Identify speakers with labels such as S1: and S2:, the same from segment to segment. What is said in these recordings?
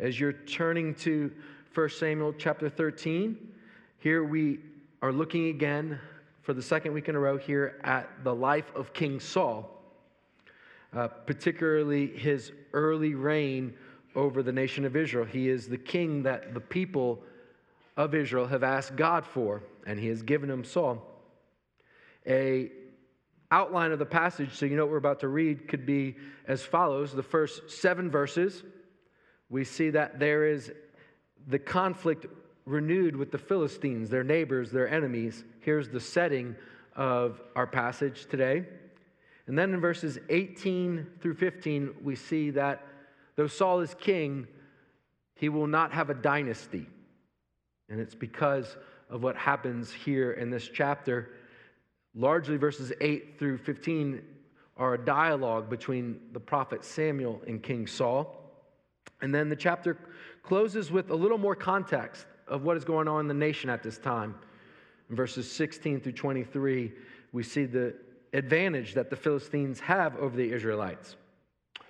S1: As you're turning to 1 Samuel chapter 13, here we are looking again for the second week in a row here at the life of King Saul, uh, particularly his early reign over the nation of Israel. He is the king that the people of Israel have asked God for, and he has given him Saul. A outline of the passage, so you know what we're about to read, could be as follows the first seven verses. We see that there is the conflict renewed with the Philistines, their neighbors, their enemies. Here's the setting of our passage today. And then in verses 18 through 15, we see that though Saul is king, he will not have a dynasty. And it's because of what happens here in this chapter. Largely, verses 8 through 15 are a dialogue between the prophet Samuel and King Saul. And then the chapter closes with a little more context of what is going on in the nation at this time. In verses 16 through 23, we see the advantage that the Philistines have over the Israelites.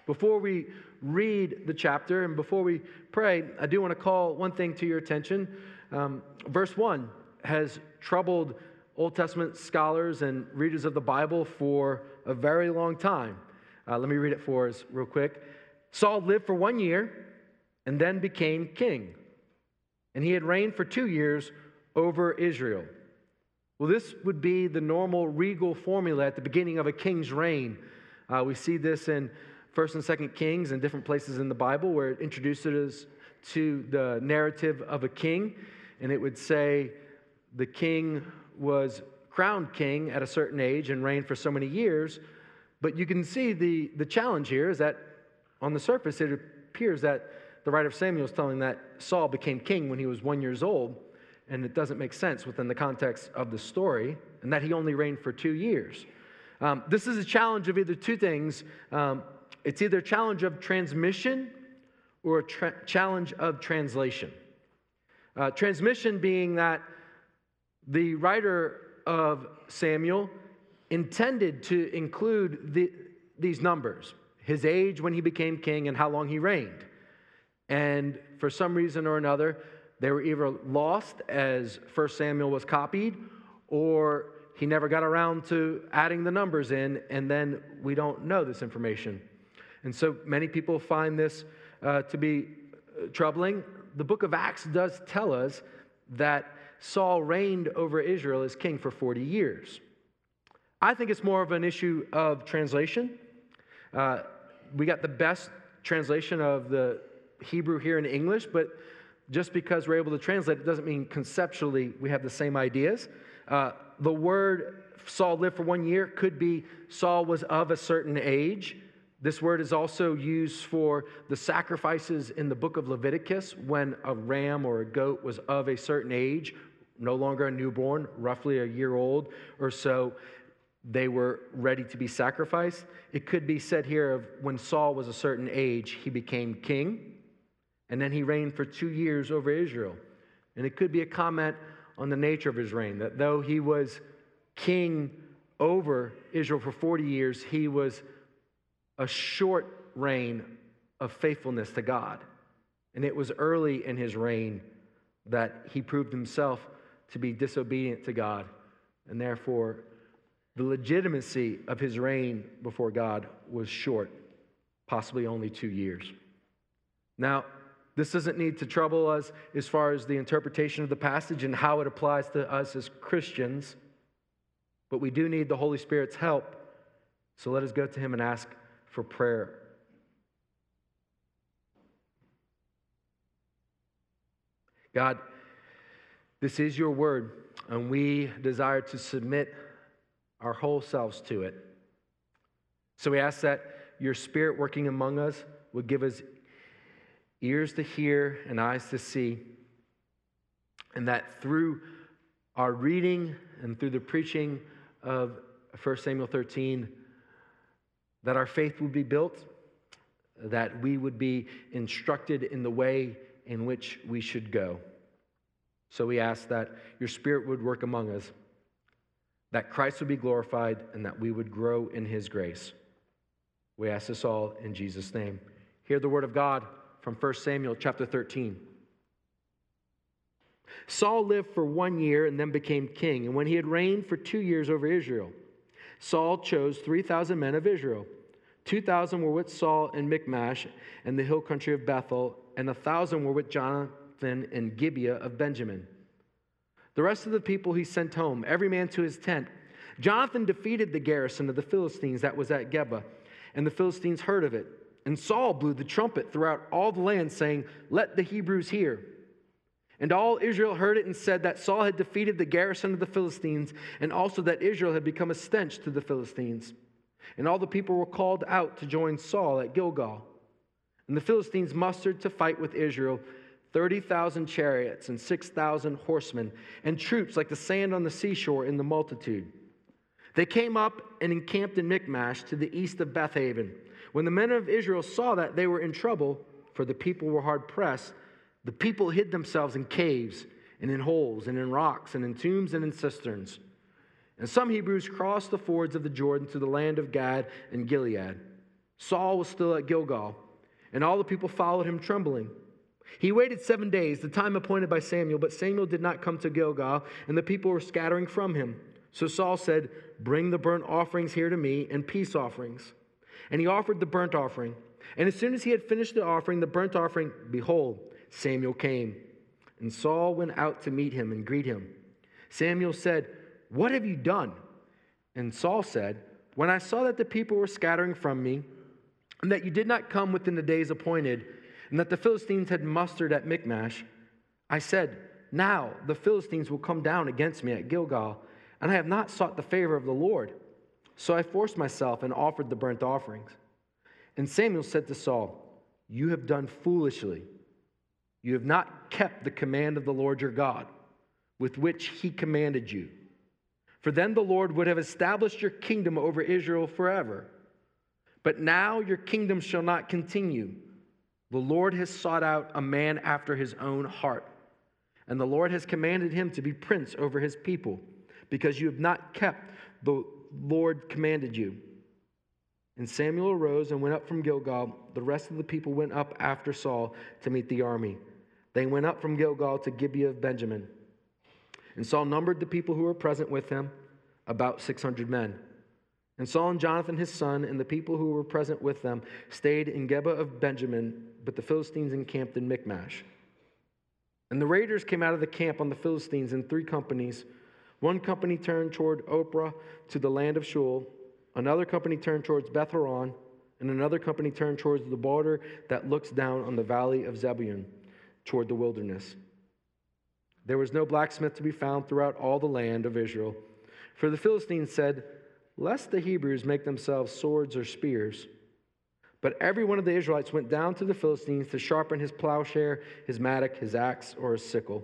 S1: Before we read the chapter and before we pray, I do want to call one thing to your attention. Um, verse 1 has troubled Old Testament scholars and readers of the Bible for a very long time. Uh, let me read it for us real quick. Saul lived for one year and then became king and he had reigned for two years over Israel. Well, this would be the normal regal formula at the beginning of a king's reign. Uh, we see this in 1st and 2nd Kings and different places in the Bible where it introduces us to the narrative of a king. And it would say the king was crowned king at a certain age and reigned for so many years. But you can see the, the challenge here is that on the surface, it appears that the writer of Samuel is telling that Saul became king when he was one years old, and it doesn't make sense within the context of the story, and that he only reigned for two years. Um, this is a challenge of either two things. Um, it's either a challenge of transmission or a tra- challenge of translation. Uh, transmission being that the writer of Samuel intended to include the, these numbers his age when he became king and how long he reigned. And for some reason or another, they were either lost as 1 Samuel was copied, or he never got around to adding the numbers in, and then we don't know this information. And so many people find this uh, to be uh, troubling. The book of Acts does tell us that Saul reigned over Israel as king for 40 years. I think it's more of an issue of translation. Uh, we got the best translation of the Hebrew here in English, but just because we're able to translate it doesn't mean conceptually we have the same ideas. Uh, the word Saul lived for one year could be Saul was of a certain age. This word is also used for the sacrifices in the book of Leviticus when a ram or a goat was of a certain age, no longer a newborn, roughly a year old or so. They were ready to be sacrificed. It could be said here of when Saul was a certain age, he became king and then he reigned for two years over Israel. And it could be a comment on the nature of his reign, that though he was king over Israel for 40 years, he was a short reign of faithfulness to God. And it was early in his reign that he proved himself to be disobedient to God. And therefore, the legitimacy of his reign before God was short, possibly only two years. Now, this doesn't need to trouble us as far as the interpretation of the passage and how it applies to us as Christians, but we do need the Holy Spirit's help. So let us go to Him and ask for prayer. God, this is your word, and we desire to submit our whole selves to it. So we ask that your spirit working among us would give us ears to hear and eyes to see, and that through our reading and through the preaching of 1 Samuel 13, that our faith would be built, that we would be instructed in the way in which we should go. So we ask that your Spirit would work among us, that Christ would be glorified, and that we would grow in his grace. We ask this all in Jesus' name. Hear the word of God from 1 Samuel chapter 13. Saul lived for one year and then became king. And when he had reigned for two years over Israel, Saul chose 3,000 men of Israel. 2,000 were with Saul in Michmash and the hill country of Bethel, and a 1,000 were with Jonathan in Gibeah of Benjamin. The rest of the people he sent home, every man to his tent. Jonathan defeated the garrison of the Philistines that was at Geba, and the Philistines heard of it. And Saul blew the trumpet throughout all the land, saying, Let the Hebrews hear. And all Israel heard it and said that Saul had defeated the garrison of the Philistines, and also that Israel had become a stench to the Philistines. And all the people were called out to join Saul at Gilgal. And the Philistines mustered to fight with Israel 30,000 chariots and 6,000 horsemen, and troops like the sand on the seashore in the multitude. They came up and encamped in Michmash to the east of Bethaven. When the men of Israel saw that they were in trouble, for the people were hard pressed, the people hid themselves in caves and in holes and in rocks and in tombs and in cisterns. And some Hebrews crossed the fords of the Jordan to the land of Gad and Gilead. Saul was still at Gilgal, and all the people followed him trembling. He waited seven days, the time appointed by Samuel, but Samuel did not come to Gilgal, and the people were scattering from him. So Saul said, Bring the burnt offerings here to me and peace offerings. And he offered the burnt offering. And as soon as he had finished the offering, the burnt offering, behold, Samuel came. And Saul went out to meet him and greet him. Samuel said, What have you done? And Saul said, When I saw that the people were scattering from me, and that you did not come within the days appointed, and that the Philistines had mustered at Michmash, I said, Now the Philistines will come down against me at Gilgal, and I have not sought the favor of the Lord. So I forced myself and offered the burnt offerings. And Samuel said to Saul, You have done foolishly. You have not kept the command of the Lord your God, with which he commanded you. For then the Lord would have established your kingdom over Israel forever. But now your kingdom shall not continue. The Lord has sought out a man after his own heart, and the Lord has commanded him to be prince over his people, because you have not kept the Lord commanded you. And Samuel arose and went up from Gilgal. The rest of the people went up after Saul to meet the army. They went up from Gilgal to Gibeah of Benjamin. And Saul numbered the people who were present with him, about 600 men. And Saul and Jonathan his son and the people who were present with them stayed in Geba of Benjamin, but the Philistines encamped in Michmash. And the raiders came out of the camp on the Philistines in three companies. One company turned toward Ophrah to the land of Shual, another company turned towards Beth Horon, and another company turned towards the border that looks down on the valley of Zebulun toward the wilderness. There was no blacksmith to be found throughout all the land of Israel. For the Philistines said, Lest the Hebrews make themselves swords or spears. But every one of the Israelites went down to the Philistines to sharpen his plowshare, his mattock, his axe, or his sickle.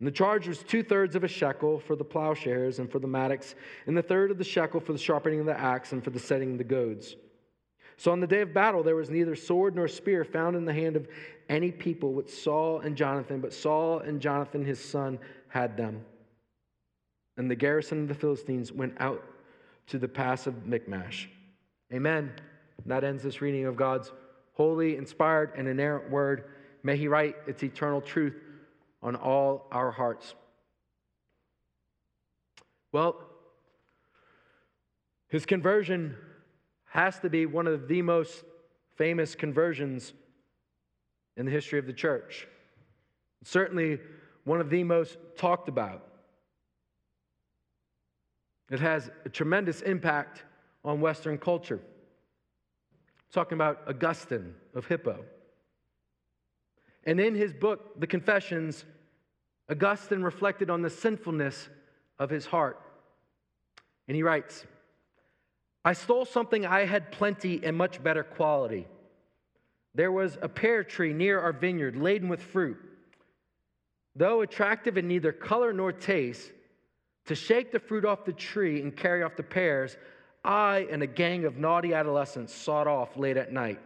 S1: And the charge was two thirds of a shekel for the plowshares and for the mattocks, and the third of the shekel for the sharpening of the axe and for the setting of the goads. So on the day of battle, there was neither sword nor spear found in the hand of any people with Saul and Jonathan, but Saul and Jonathan his son had them. And the garrison of the Philistines went out to the pass of Michmash. Amen. That ends this reading of God's holy, inspired, and inerrant word. May He write its eternal truth on all our hearts. Well, his conversion has to be one of the most famous conversions in the history of the church. Certainly one of the most talked about. It has a tremendous impact on Western culture. talking about Augustine of Hippo. And in his book, The Confessions, Augustine reflected on the sinfulness of his heart. And he writes, I stole something I had plenty and much better quality. There was a pear tree near our vineyard laden with fruit. Though attractive in neither color nor taste, to shake the fruit off the tree and carry off the pears, I and a gang of naughty adolescents sought off late at night.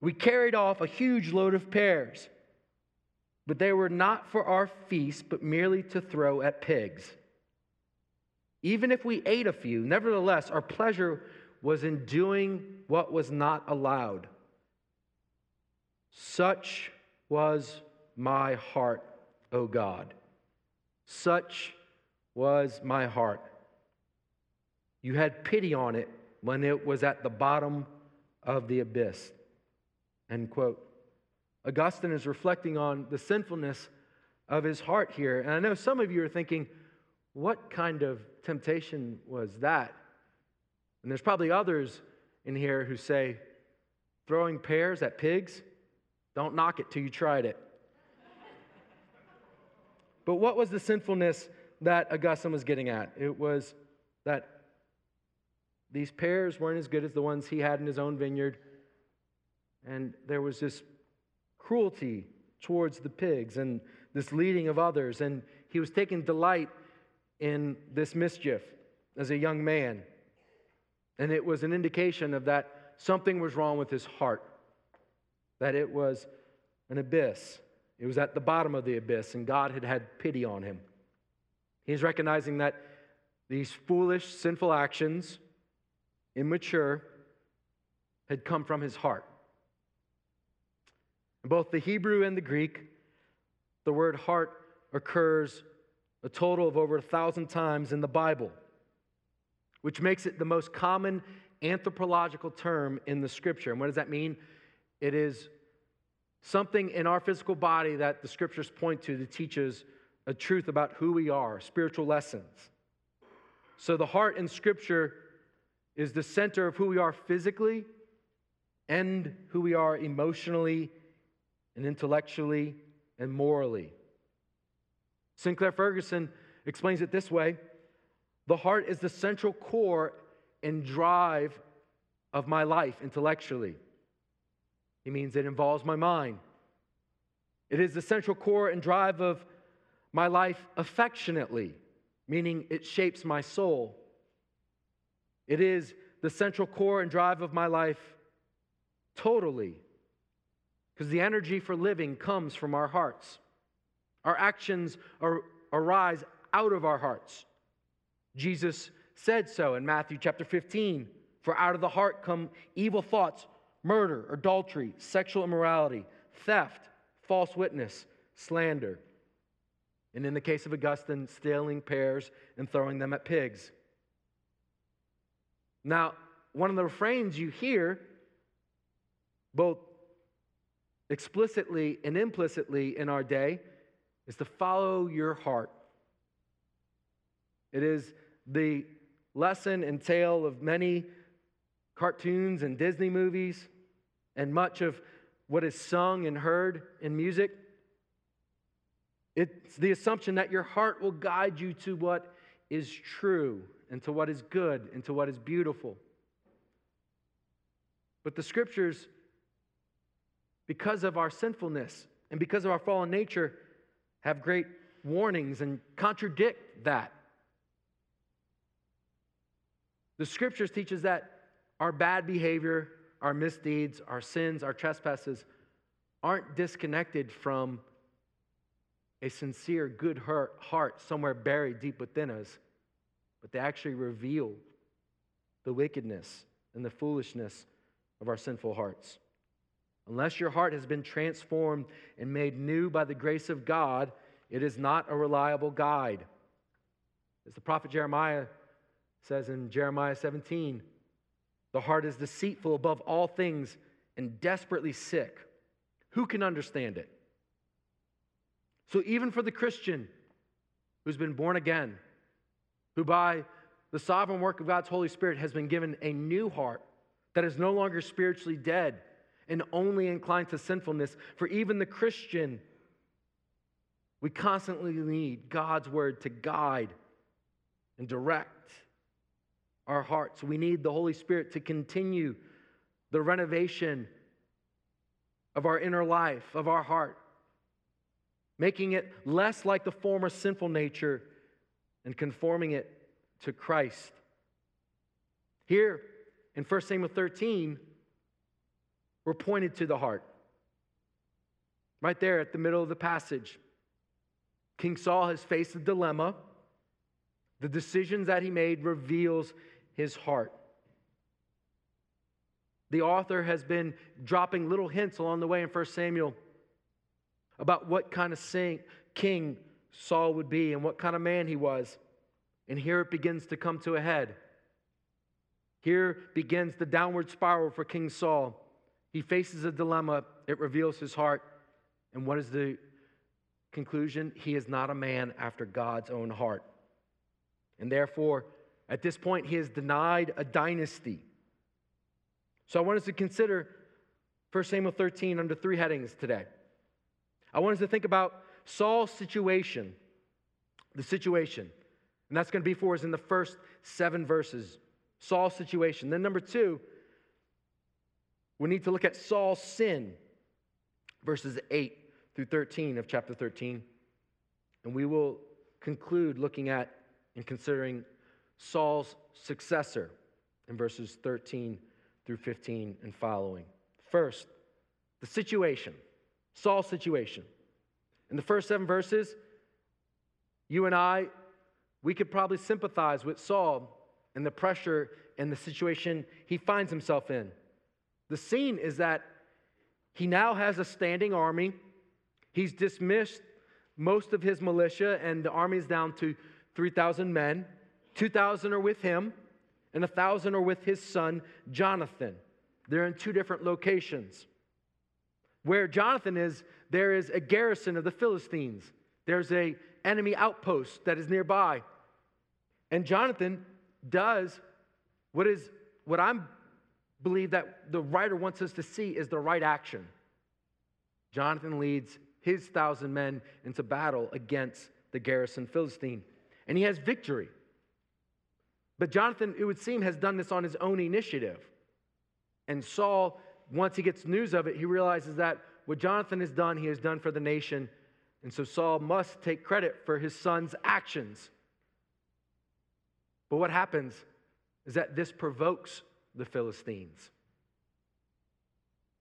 S1: We carried off a huge load of pears, but they were not for our feast, but merely to throw at pigs. Even if we ate a few, nevertheless, our pleasure was in doing what was not allowed. Such was my heart, O God. Such was my heart. You had pity on it when it was at the bottom of the abyss. End quote. Augustine is reflecting on the sinfulness of his heart here. And I know some of you are thinking, what kind of temptation was that? And there's probably others in here who say, throwing pears at pigs, don't knock it till you tried it. but what was the sinfulness that Augustine was getting at? It was that these pears weren't as good as the ones he had in his own vineyard. And there was this cruelty towards the pigs and this leading of others. And he was taking delight in this mischief as a young man. And it was an indication of that something was wrong with his heart, that it was an abyss. It was at the bottom of the abyss, and God had had pity on him. He's recognizing that these foolish, sinful actions, immature, had come from his heart. In both the Hebrew and the Greek, the word heart occurs a total of over a thousand times in the Bible, which makes it the most common anthropological term in the scripture. And what does that mean? It is something in our physical body that the scriptures point to to teaches a truth about who we are, spiritual lessons. So the heart in scripture is the center of who we are physically and who we are emotionally and intellectually and morally. Sinclair Ferguson explains it this way The heart is the central core and drive of my life intellectually. He means it involves my mind. It is the central core and drive of my life affectionately, meaning it shapes my soul. It is the central core and drive of my life totally, because the energy for living comes from our hearts. Our actions are, arise out of our hearts. Jesus said so in Matthew chapter 15 For out of the heart come evil thoughts, murder, adultery, sexual immorality, theft, false witness, slander. And in the case of Augustine, stealing pears and throwing them at pigs. Now, one of the refrains you hear, both explicitly and implicitly in our day, is to follow your heart. It is the lesson and tale of many cartoons and Disney movies and much of what is sung and heard in music. It's the assumption that your heart will guide you to what is true and to what is good and to what is beautiful. But the scriptures, because of our sinfulness and because of our fallen nature, have great warnings and contradict that. The scriptures teach us that our bad behavior, our misdeeds, our sins, our trespasses aren't disconnected from a sincere, good heart somewhere buried deep within us, but they actually reveal the wickedness and the foolishness of our sinful hearts. Unless your heart has been transformed and made new by the grace of God, it is not a reliable guide. As the prophet Jeremiah says in Jeremiah 17, the heart is deceitful above all things and desperately sick. Who can understand it? So, even for the Christian who's been born again, who by the sovereign work of God's Holy Spirit has been given a new heart that is no longer spiritually dead, and only inclined to sinfulness. For even the Christian, we constantly need God's word to guide and direct our hearts. We need the Holy Spirit to continue the renovation of our inner life, of our heart, making it less like the former sinful nature and conforming it to Christ. Here in 1 Samuel 13, were pointed to the heart. Right there at the middle of the passage. King Saul has faced a dilemma. The decisions that he made reveals his heart. The author has been dropping little hints along the way in 1 Samuel about what kind of king Saul would be and what kind of man he was. And here it begins to come to a head. Here begins the downward spiral for King Saul. He faces a dilemma, it reveals his heart. And what is the conclusion? He is not a man after God's own heart. And therefore, at this point, he is denied a dynasty. So I want us to consider 1 Samuel 13 under three headings today. I want us to think about Saul's situation, the situation. And that's going to be for us in the first seven verses. Saul's situation. Then, number two, we need to look at Saul's sin, verses 8 through 13 of chapter 13. And we will conclude looking at and considering Saul's successor in verses 13 through 15 and following. First, the situation, Saul's situation. In the first seven verses, you and I, we could probably sympathize with Saul and the pressure and the situation he finds himself in. The scene is that he now has a standing army. He's dismissed most of his militia, and the army is down to 3,000 men. 2,000 are with him, and 1,000 are with his son, Jonathan. They're in two different locations. Where Jonathan is, there is a garrison of the Philistines. There's a enemy outpost that is nearby. And Jonathan does what is what I believe that the writer wants us to see is the right action. Jonathan leads his thousand men into battle against the garrison Philistine, and he has victory. But Jonathan, it would seem, has done this on his own initiative. And Saul, once he gets news of it, he realizes that what Jonathan has done, he has done for the nation. And so Saul must take credit for his son's actions. But what happens is that this provokes the Philistines.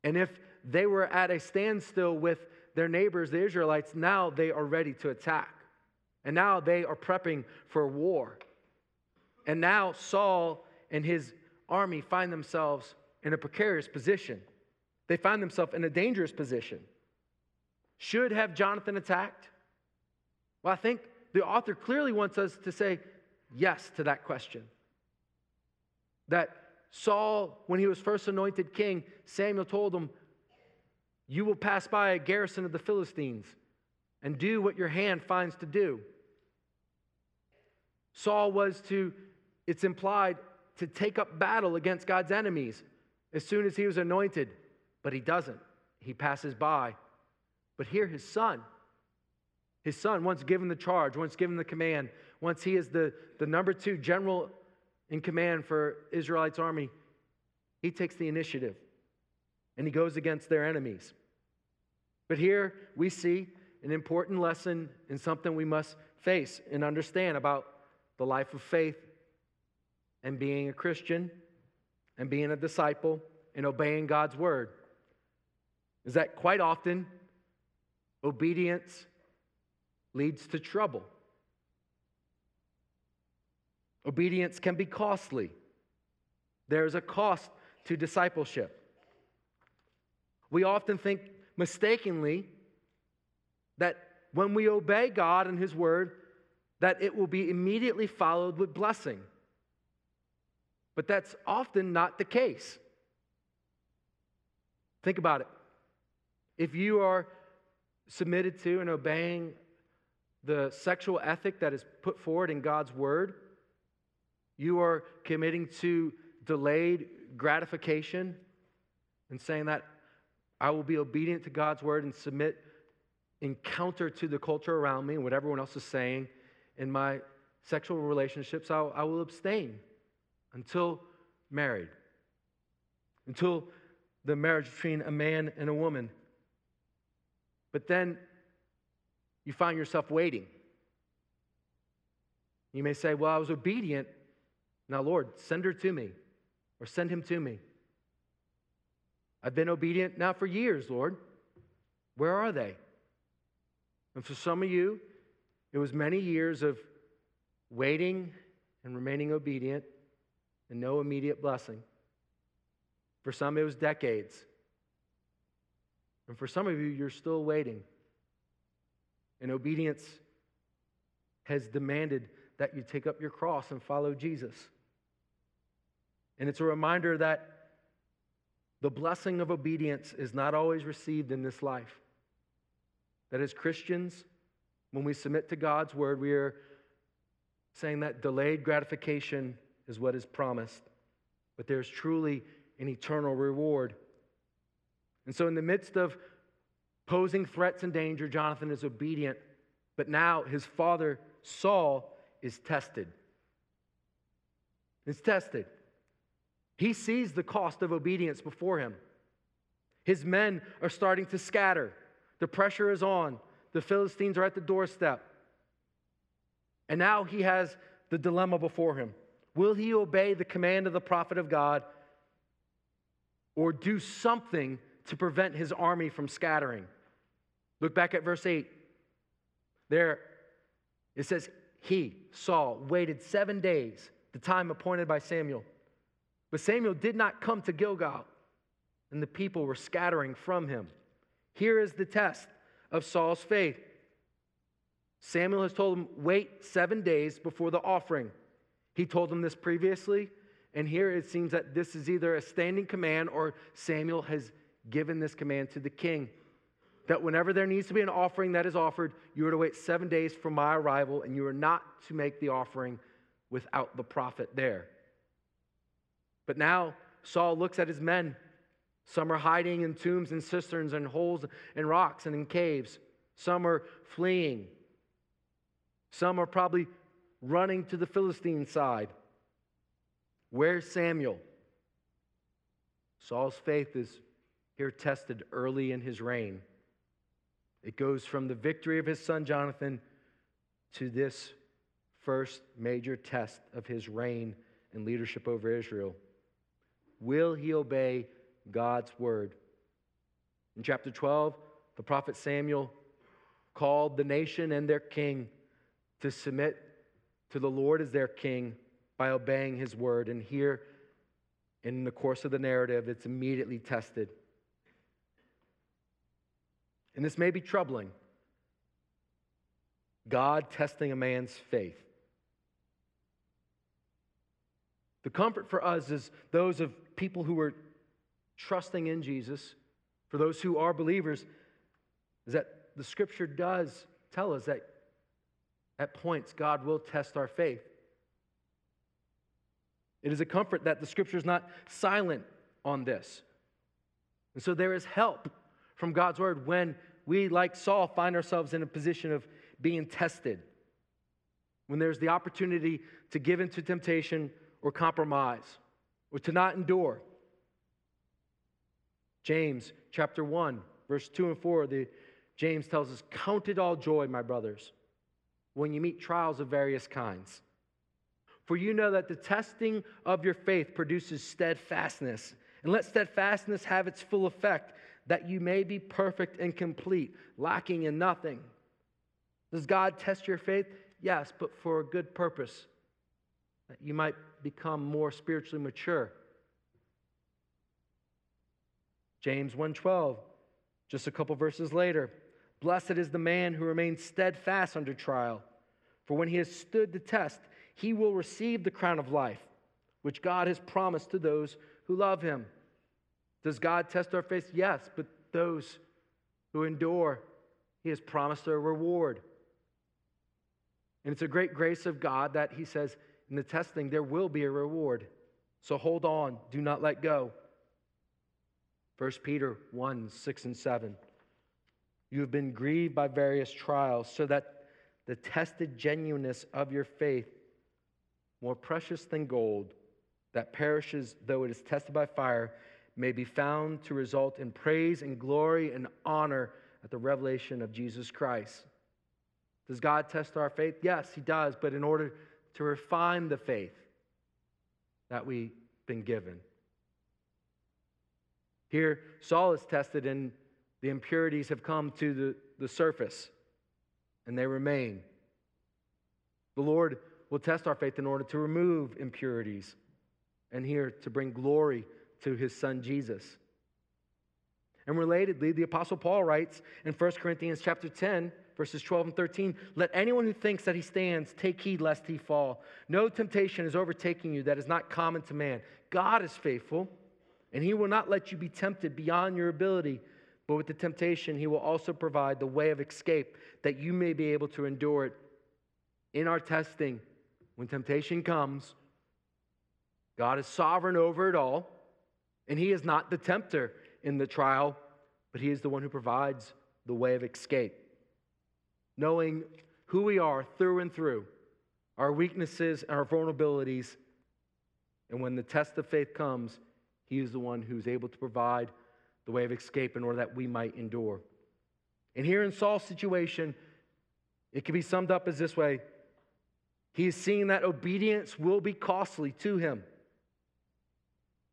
S1: And if they were at a standstill with their neighbors, the Israelites, now they are ready to attack. And now they are prepping for war. And now Saul and his army find themselves in a precarious position. They find themselves in a dangerous position. Should have Jonathan attacked? Well, I think the author clearly wants us to say yes to that question. That Saul, when he was first anointed king, Samuel told him, You will pass by a garrison of the Philistines and do what your hand finds to do. Saul was to it's implied to take up battle against God's enemies as soon as he was anointed, but he doesn't. He passes by. But here, his son, his son, once given the charge, once given the command, once he is the, the number two general in command for Israelites' army, he takes the initiative and he goes against their enemies. But here we see an important lesson in something we must face and understand about the life of faith and being a Christian and being a disciple and obeying God's word is that quite often obedience leads to trouble. Obedience can be costly. There's a cost to discipleship. We often think mistakenly that when we obey God and his word that it will be immediately followed with blessing. But that's often not the case. Think about it. If you are submitted to and obeying the sexual ethic that is put forward in God's word, you are committing to delayed gratification and saying that I will be obedient to God's word and submit in counter to the culture around me and what everyone else is saying in my sexual relationships, I, I will abstain until married, until the marriage between a man and a woman. But then you find yourself waiting. You may say, Well, I was obedient. Now, Lord, send her to me or send him to me. I've been obedient now for years, Lord. Where are they? And for some of you, it was many years of waiting and remaining obedient and no immediate blessing. For some, it was decades. And for some of you, you're still waiting. And obedience has demanded that you take up your cross and follow Jesus. And it's a reminder that the blessing of obedience is not always received in this life. That as Christians, when we submit to God's word, we are saying that delayed gratification is what is promised, but there's truly an eternal reward. And so, in the midst of posing threats and danger, Jonathan is obedient, but now his father, Saul, is tested. Is tested. He sees the cost of obedience before him. His men are starting to scatter. The pressure is on. The Philistines are at the doorstep. And now he has the dilemma before him. Will he obey the command of the prophet of God or do something to prevent his army from scattering? Look back at verse 8. There it says, He, Saul, waited seven days, the time appointed by Samuel. But Samuel did not come to Gilgal, and the people were scattering from him. Here is the test of Saul's faith. Samuel has told him, wait seven days before the offering. He told him this previously, and here it seems that this is either a standing command or Samuel has given this command to the king. That whenever there needs to be an offering that is offered, you are to wait seven days from my arrival, and you are not to make the offering without the prophet there. But now Saul looks at his men some are hiding in tombs and cisterns and holes and rocks and in caves. Some are fleeing. Some are probably running to the Philistine side. Where's Samuel? Saul's faith is here tested early in his reign. It goes from the victory of his son Jonathan to this first major test of his reign and leadership over Israel. Will he obey God's word. In chapter 12, the prophet Samuel called the nation and their king to submit to the Lord as their king by obeying his word. And here, in the course of the narrative, it's immediately tested. And this may be troubling. God testing a man's faith. The comfort for us is those of people who are trusting in Jesus, for those who are believers, is that the scripture does tell us that at points God will test our faith. It is a comfort that the scripture is not silent on this. And so there is help from God's word when we, like Saul, find ourselves in a position of being tested. When there's the opportunity to give into temptation or compromise or to not endure. James chapter 1, verse 2 and 4, the, James tells us, Count it all joy, my brothers, when you meet trials of various kinds. For you know that the testing of your faith produces steadfastness. And let steadfastness have its full effect, that you may be perfect and complete, lacking in nothing. Does God test your faith? Yes, but for a good purpose, that you might become more spiritually mature. James 1:12, just a couple verses later. Blessed is the man who remains steadfast under trial, for when he has stood the test, he will receive the crown of life, which God has promised to those who love him. Does God test our faith? Yes, but those who endure, he has promised a reward. And it's a great grace of God that he says in the testing there will be a reward. So hold on, do not let go. 1 Peter 1 6 and 7. You have been grieved by various trials, so that the tested genuineness of your faith, more precious than gold, that perishes though it is tested by fire, may be found to result in praise and glory and honor at the revelation of Jesus Christ. Does God test our faith? Yes, He does, but in order to refine the faith that we've been given. Here, Saul is tested, and the impurities have come to the, the surface, and they remain. The Lord will test our faith in order to remove impurities, and here to bring glory to his son Jesus. And relatedly, the apostle Paul writes in 1 Corinthians chapter 10, verses 12 and 13, let anyone who thinks that he stands take heed lest he fall. No temptation is overtaking you that is not common to man. God is faithful, and he will not let you be tempted beyond your ability, but with the temptation he will also provide the way of escape that you may be able to endure it. In our testing, when temptation comes, God is sovereign over it all, and he is not the tempter in the trial, but He is the one who provides the way of escape. Knowing who we are through and through, our weaknesses and our vulnerabilities, and when the test of faith comes, He is the one who's able to provide the way of escape in order that we might endure. And here in Saul's situation, it can be summed up as this way He is seeing that obedience will be costly to him,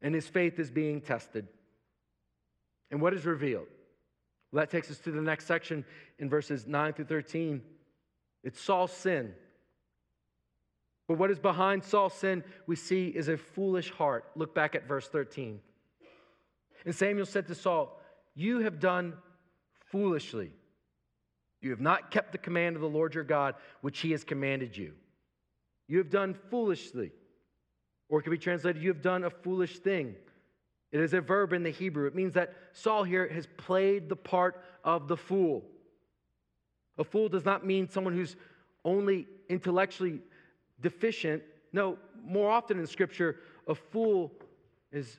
S1: and his faith is being tested. And what is revealed? Well, that takes us to the next section in verses 9 through 13. It's Saul's sin. But what is behind Saul's sin, we see, is a foolish heart. Look back at verse 13. And Samuel said to Saul, You have done foolishly. You have not kept the command of the Lord your God, which he has commanded you. You have done foolishly. Or it could be translated, You have done a foolish thing. It is a verb in the Hebrew. It means that Saul here has played the part of the fool. A fool does not mean someone who's only intellectually deficient. No, more often in Scripture, a fool is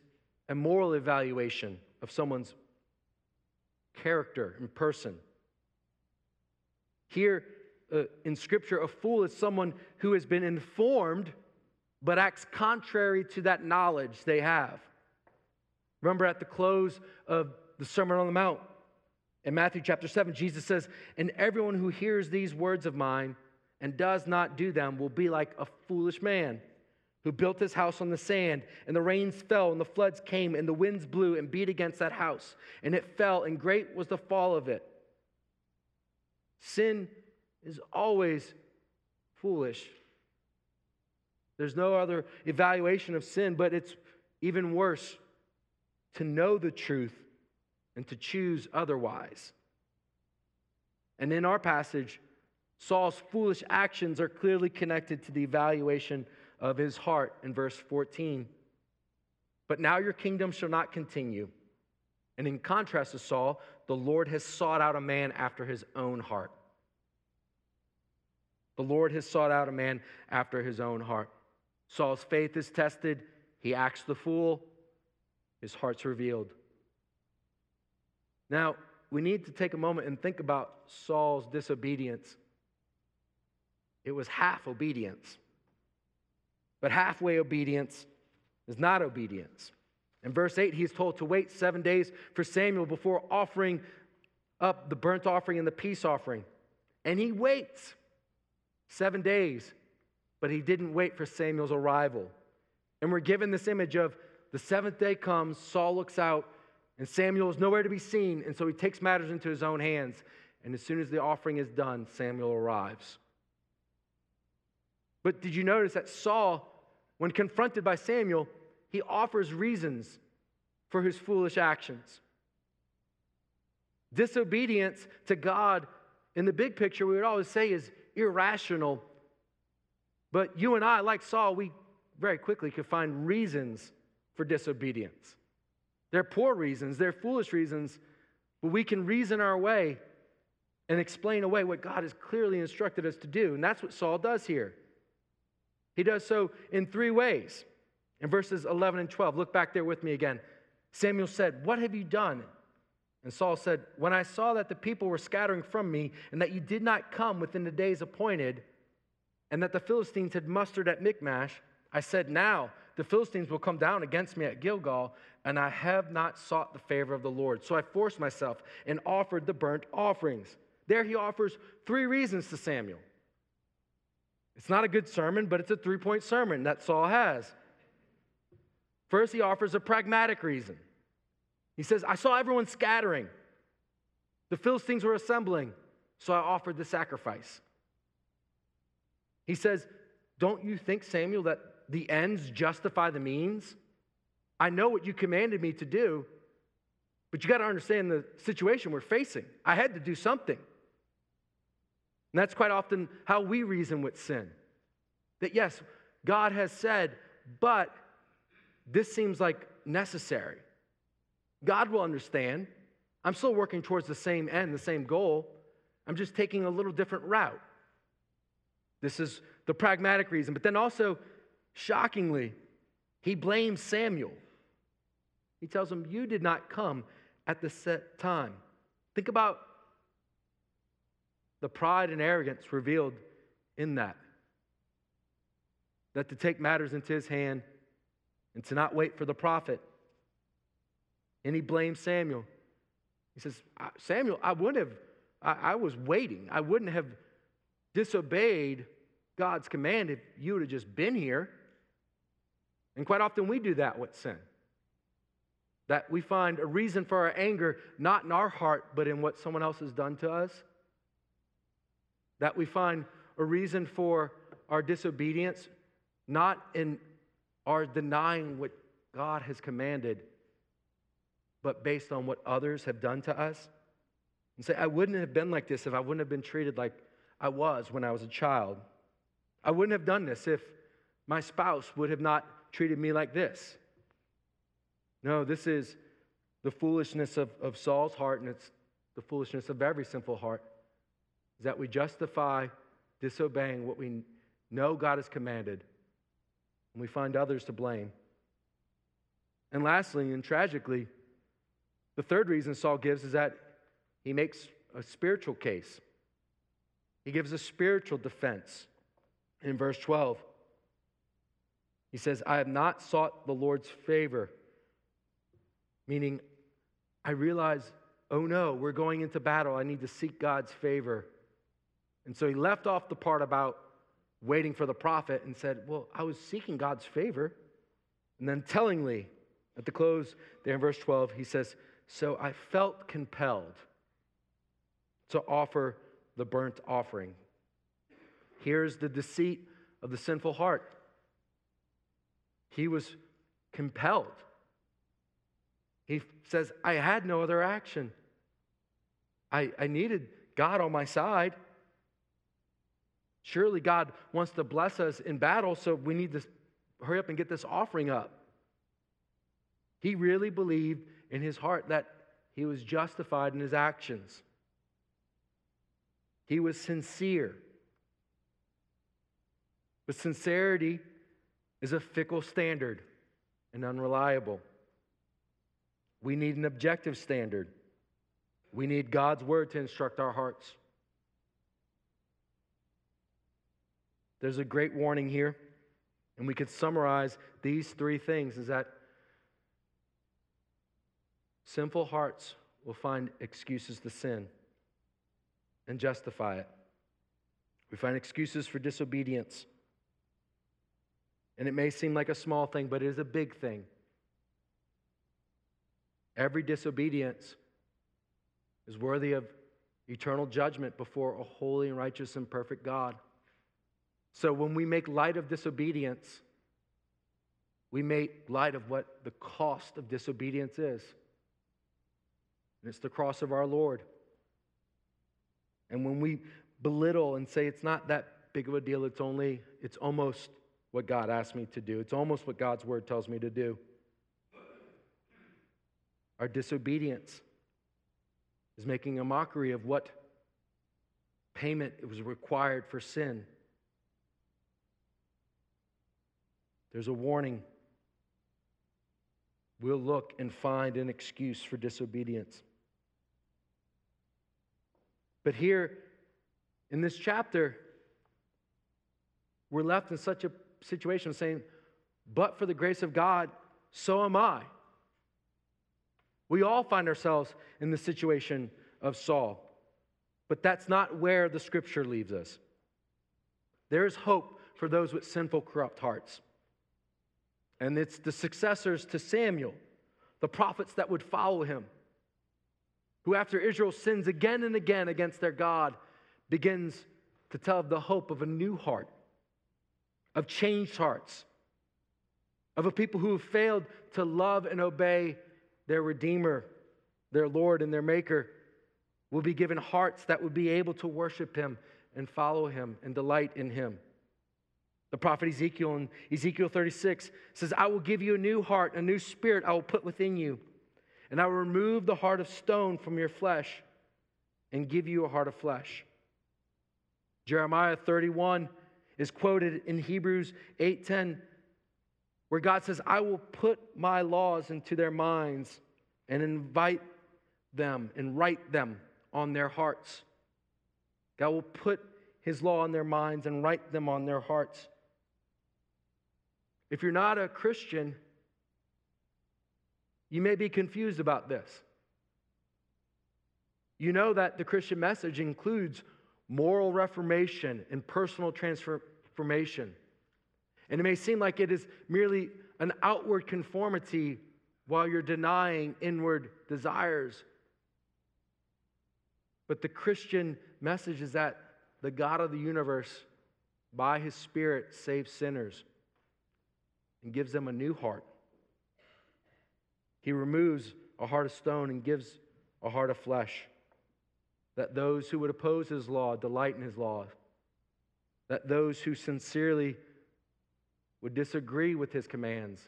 S1: a moral evaluation of someone's character and person. Here uh, in Scripture, a fool is someone who has been informed but acts contrary to that knowledge they have. Remember at the close of the Sermon on the Mount in Matthew chapter 7, Jesus says, And everyone who hears these words of mine and does not do them will be like a foolish man who built his house on the sand, and the rains fell, and the floods came, and the winds blew and beat against that house, and it fell, and great was the fall of it. Sin is always foolish. There's no other evaluation of sin, but it's even worse to know the truth and to choose otherwise. And in our passage, Saul's foolish actions are clearly connected to the evaluation of his heart in verse 14. But now your kingdom shall not continue. And in contrast to Saul, the Lord has sought out a man after his own heart. The Lord has sought out a man after his own heart. Saul's faith is tested. He acts the fool his heart's revealed. Now, we need to take a moment and think about Saul's disobedience. It was half obedience. But halfway obedience is not obedience. In verse 8, he's told to wait seven days for Samuel before offering up the burnt offering and the peace offering. And he waits seven days, but he didn't wait for Samuel's arrival. And we're given this image of the seventh day comes, Saul looks out, and Samuel is nowhere to be seen, and so he takes matters into his own hands. And as soon as the offering is done, Samuel arrives. But did you notice that Saul, when confronted by Samuel, he offers reasons for his foolish actions? Disobedience to God, in the big picture, we would always say is irrational. But you and I, like Saul, we very quickly could find reasons for disobedience. They're poor reasons, they're foolish reasons, but we can reason our way and explain away what God has clearly instructed us to do. And that's what Saul does here. He does so in three ways. In verses 11 and 12, look back there with me again. Samuel said, What have you done? And Saul said, When I saw that the people were scattering from me, and that you did not come within the days appointed, and that the Philistines had mustered at Michmash, I said, Now the Philistines will come down against me at Gilgal, and I have not sought the favor of the Lord. So I forced myself and offered the burnt offerings. There he offers three reasons to Samuel. It's not a good sermon, but it's a three point sermon that Saul has. First, he offers a pragmatic reason. He says, I saw everyone scattering. The Philistines were assembling, so I offered the sacrifice. He says, Don't you think, Samuel, that the ends justify the means? I know what you commanded me to do, but you got to understand the situation we're facing. I had to do something. And that's quite often how we reason with sin. That yes, God has said, but this seems like necessary. God will understand. I'm still working towards the same end, the same goal. I'm just taking a little different route. This is the pragmatic reason. But then also, shockingly, he blames Samuel. He tells him, You did not come at the set time. Think about the pride and arrogance revealed in that. That to take matters into his hand and to not wait for the prophet. And he blames Samuel. He says, Samuel, I wouldn't have, I, I was waiting. I wouldn't have disobeyed God's command if you would have just been here. And quite often we do that with sin. That we find a reason for our anger not in our heart, but in what someone else has done to us. That we find a reason for our disobedience not in our denying what God has commanded, but based on what others have done to us. And say, I wouldn't have been like this if I wouldn't have been treated like I was when I was a child. I wouldn't have done this if my spouse would have not treated me like this. No, this is the foolishness of, of Saul's heart, and it's the foolishness of every sinful heart, is that we justify disobeying what we know God has commanded, and we find others to blame. And lastly, and tragically, the third reason Saul gives is that he makes a spiritual case. He gives a spiritual defense in verse 12. He says, I have not sought the Lord's favor, meaning I realize, oh no, we're going into battle. I need to seek God's favor. And so he left off the part about waiting for the prophet and said, Well, I was seeking God's favor. And then tellingly, at the close there in verse 12, he says, So I felt compelled to offer the burnt offering. Here's the deceit of the sinful heart. He was compelled. He says, I had no other action. I, I needed God on my side. Surely God wants to bless us in battle, so we need to hurry up and get this offering up. He really believed in his heart that he was justified in his actions. He was sincere. But sincerity is a fickle standard and unreliable. We need an objective standard. We need God's word to instruct our hearts. There's a great warning here, and we could summarize these three things is that sinful hearts will find excuses to sin and justify it. We find excuses for disobedience. And it may seem like a small thing, but it is a big thing. Every disobedience is worthy of eternal judgment before a holy and righteous and perfect God. So when we make light of disobedience, we make light of what the cost of disobedience is. And it's the cross of our Lord. And when we belittle and say it's not that big of a deal, it's only, it's almost what God asked me to do. It's almost what God's word tells me to do. Our disobedience is making a mockery of what payment was required for sin. There's a warning. We'll look and find an excuse for disobedience. But here in this chapter, we're left in such a situation saying, But for the grace of God, so am I. We all find ourselves in the situation of Saul, but that's not where the scripture leaves us. There is hope for those with sinful, corrupt hearts. And it's the successors to Samuel, the prophets that would follow him, who, after Israel sins again and again against their God, begins to tell of the hope of a new heart of changed hearts. of a people who have failed to love and obey their Redeemer, their Lord, and their Maker, will be given hearts that would be able to worship Him and follow Him and delight in Him. The prophet Ezekiel in Ezekiel 36 says, I will give you a new heart, a new spirit I will put within you, and I will remove the heart of stone from your flesh and give you a heart of flesh. Jeremiah 31 is quoted in Hebrews 8:10 where God says, "I will put my laws into their minds and invite them and write them on their hearts." God will put his law on their minds and write them on their hearts. If you're not a Christian, you may be confused about this. You know that the Christian message includes moral reformation and personal transformation. And it may seem like it is merely an outward conformity while you're denying inward desires. But the Christian message is that the God of the universe, by his Spirit, saves sinners and gives them a new heart. He removes a heart of stone and gives a heart of flesh that those who would oppose his law delight in his law, that those who sincerely would disagree with his commands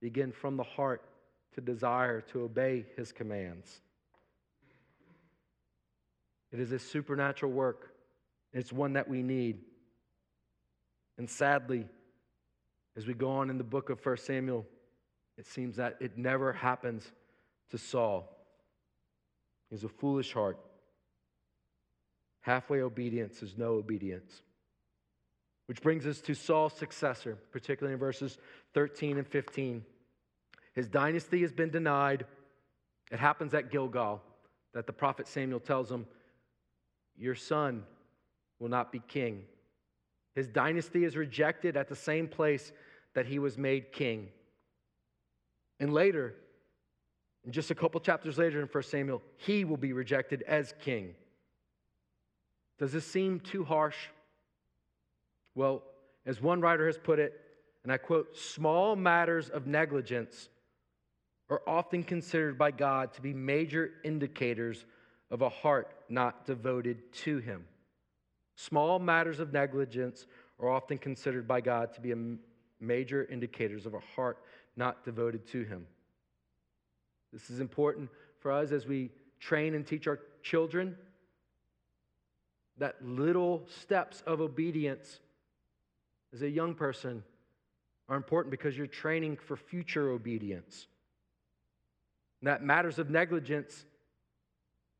S1: begin from the heart to desire to obey his commands. It is a supernatural work. It's one that we need. And sadly, as we go on in the book of 1 Samuel, it seems that it never happens to Saul. He's a foolish heart. Halfway obedience is no obedience. Which brings us to Saul's successor, particularly in verses 13 and 15. His dynasty has been denied. It happens at Gilgal that the prophet Samuel tells him, Your son will not be king. His dynasty is rejected at the same place that he was made king. And later, in just a couple chapters later in 1 Samuel, he will be rejected as king. Does this seem too harsh? Well, as one writer has put it, and I quote, small matters of negligence are often considered by God to be major indicators of a heart not devoted to Him. Small matters of negligence are often considered by God to be major indicators of a heart not devoted to Him. This is important for us as we train and teach our children that little steps of obedience as a young person are important because you're training for future obedience. And that matters of negligence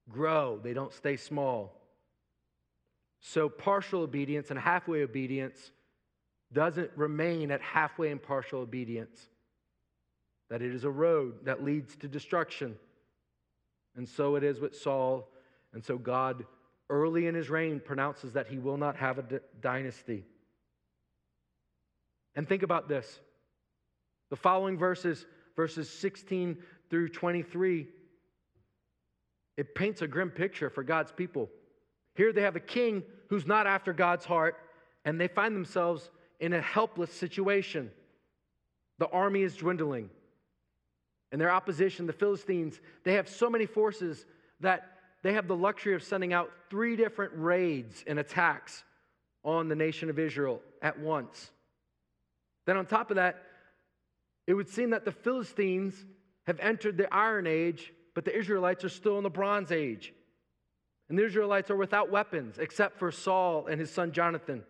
S1: grow, they don't stay small. So, partial obedience and halfway obedience doesn't remain at halfway and partial obedience, that it is a road that leads to destruction. And so it is with Saul. And so God early in his reign, pronounces that he will not have a d- dynasty. And think about this the following verses, verses 16 through 23, it paints a grim picture for God's people. Here they have a king who's not after God's heart, and they find themselves in a helpless situation. The army is dwindling. And their opposition, the Philistines, they have so many forces that they have the luxury of sending out three different raids and attacks on the nation of Israel at once. Then, on top of that, it would seem that the Philistines have entered the Iron Age, but the Israelites are still in the Bronze Age. And the Israelites are without weapons except for Saul and his son Jonathan.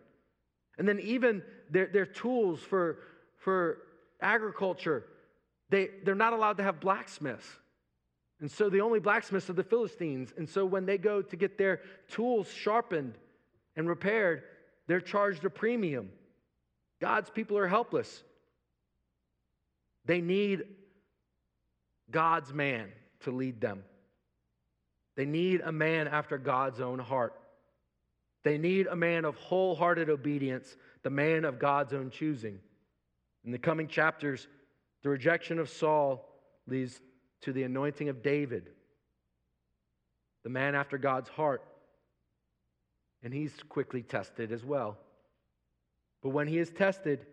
S1: And then, even their, their tools for, for agriculture, they, they're not allowed to have blacksmiths. And so the only blacksmiths are the Philistines. And so when they go to get their tools sharpened and repaired, they're charged a premium. God's people are helpless. They need God's man to lead them. They need a man after God's own heart. They need a man of wholehearted obedience, the man of God's own choosing. In the coming chapters, the rejection of Saul leads to the anointing of David, the man after God's heart. And he's quickly tested as well. But when he is tested,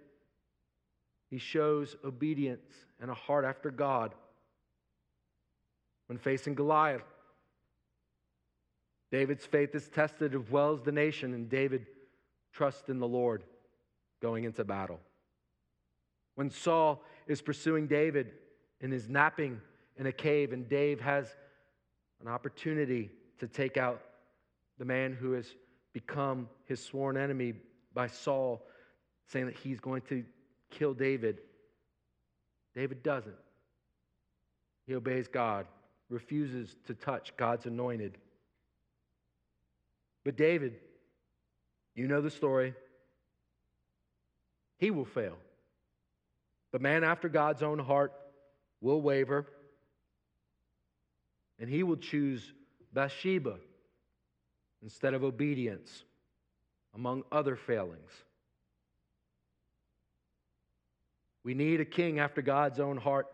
S1: he shows obedience and a heart after God. When facing Goliath, David's faith is tested as well as the nation, and David trusts in the Lord going into battle. When Saul is pursuing David and is napping in a cave, and Dave has an opportunity to take out the man who has become his sworn enemy by Saul, saying that he's going to kill David. David doesn't. He obeys God, refuses to touch God's anointed. But David, you know the story, he will fail. The man after God's own heart will waver, and he will choose Bathsheba instead of obedience, among other failings. We need a king after God's own heart.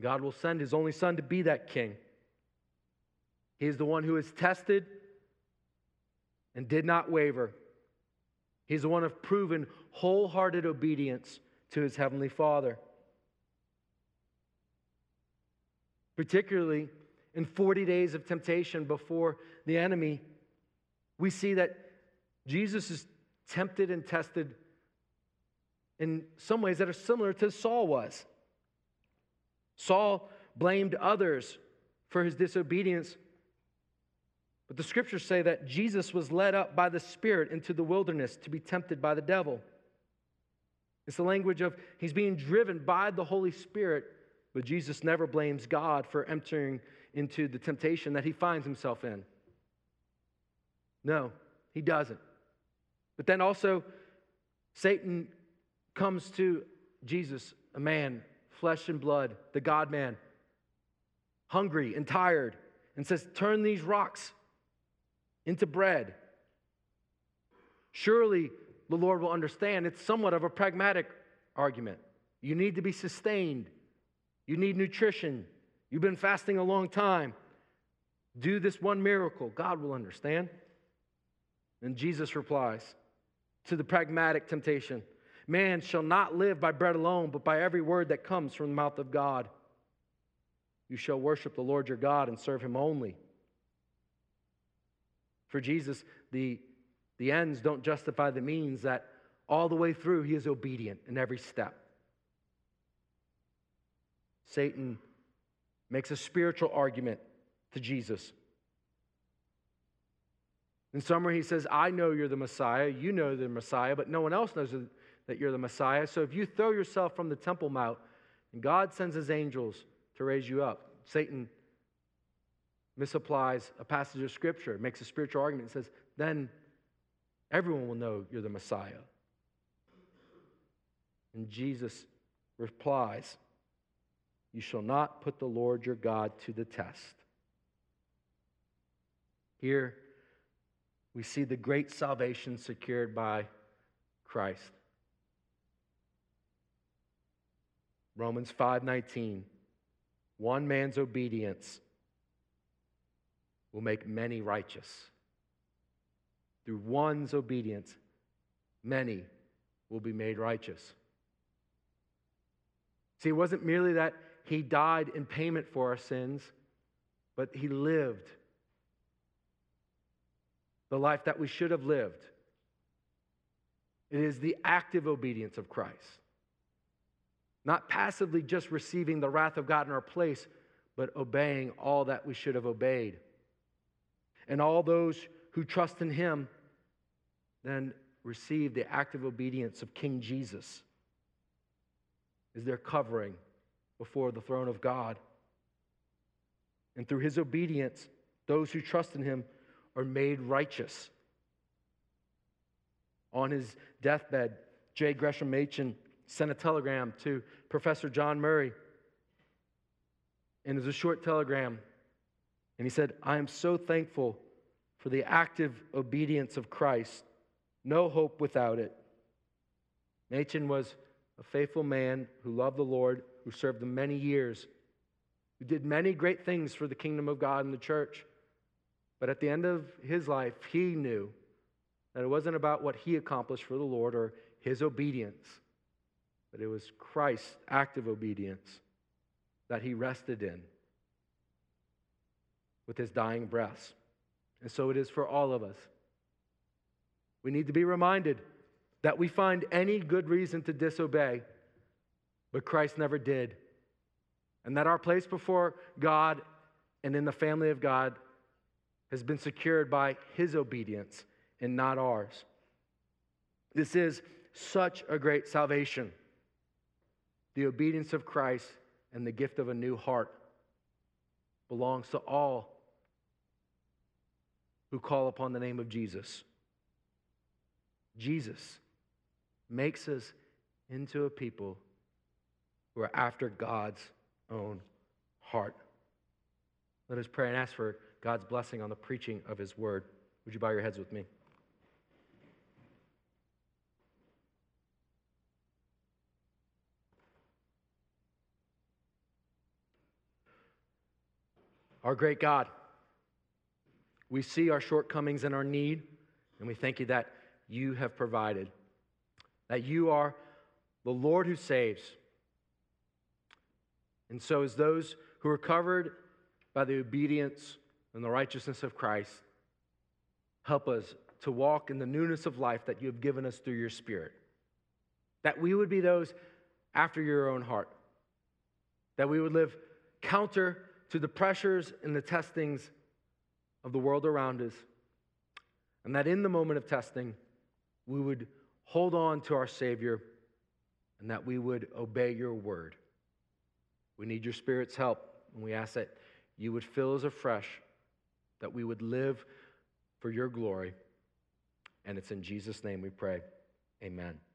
S1: God will send his only son to be that king. He is the one who is tested and did not waver. He's the one of proven wholehearted obedience to his heavenly Father. Particularly in 40 days of temptation before the enemy, we see that Jesus is tempted and tested in some ways that are similar to Saul was. Saul blamed others for his disobedience, but the scriptures say that Jesus was led up by the Spirit into the wilderness to be tempted by the devil. It's the language of he's being driven by the Holy Spirit, but Jesus never blames God for entering into the temptation that he finds himself in. No, he doesn't. But then also, Satan comes to Jesus, a man, flesh and blood, the God man, hungry and tired, and says, Turn these rocks into bread. Surely the Lord will understand. It's somewhat of a pragmatic argument. You need to be sustained, you need nutrition. You've been fasting a long time. Do this one miracle. God will understand. And Jesus replies to the pragmatic temptation Man shall not live by bread alone, but by every word that comes from the mouth of God. You shall worship the Lord your God and serve him only. For Jesus, the, the ends don't justify the means, that all the way through he is obedient in every step. Satan makes a spiritual argument to Jesus. In summary, he says, I know you're the Messiah, you know the Messiah, but no one else knows that you're the Messiah. So if you throw yourself from the Temple Mount and God sends his angels to raise you up, Satan misapplies a passage of Scripture, makes a spiritual argument, and says, then everyone will know you're the Messiah. And Jesus replies, You shall not put the Lord your God to the test. Here, we see the great salvation secured by Christ. Romans 5:19 One man's obedience will make many righteous. Through one's obedience, many will be made righteous. See, it wasn't merely that he died in payment for our sins, but he lived the life that we should have lived. It is the active obedience of Christ. Not passively just receiving the wrath of God in our place, but obeying all that we should have obeyed. And all those who trust in him then receive the active obedience of King Jesus is their covering before the throne of God. And through his obedience, those who trust in him are made righteous. On his deathbed, J. Gresham Machen sent a telegram to Professor John Murray. And it was a short telegram. And he said, I am so thankful for the active obedience of Christ. No hope without it. Machen was a faithful man who loved the Lord, who served him many years, who did many great things for the kingdom of God and the church. But at the end of his life, he knew that it wasn't about what he accomplished for the Lord or his obedience, but it was Christ's active obedience that he rested in with his dying breaths. And so it is for all of us. We need to be reminded that we find any good reason to disobey, but Christ never did. And that our place before God and in the family of God has been secured by his obedience and not ours. This is such a great salvation. The obedience of Christ and the gift of a new heart belongs to all who call upon the name of Jesus. Jesus makes us into a people who are after God's own heart. Let us pray and ask for God's blessing on the preaching of his word. Would you bow your heads with me? Our great God, we see our shortcomings and our need, and we thank you that you have provided, that you are the Lord who saves. And so, as those who are covered by the obedience and the righteousness of Christ, help us to walk in the newness of life that you have given us through your Spirit. That we would be those after your own heart. That we would live counter to the pressures and the testings of the world around us. And that in the moment of testing, we would hold on to our Savior and that we would obey your word. We need your Spirit's help, and we ask that you would fill us afresh, that we would live for your glory. And it's in Jesus' name we pray. Amen.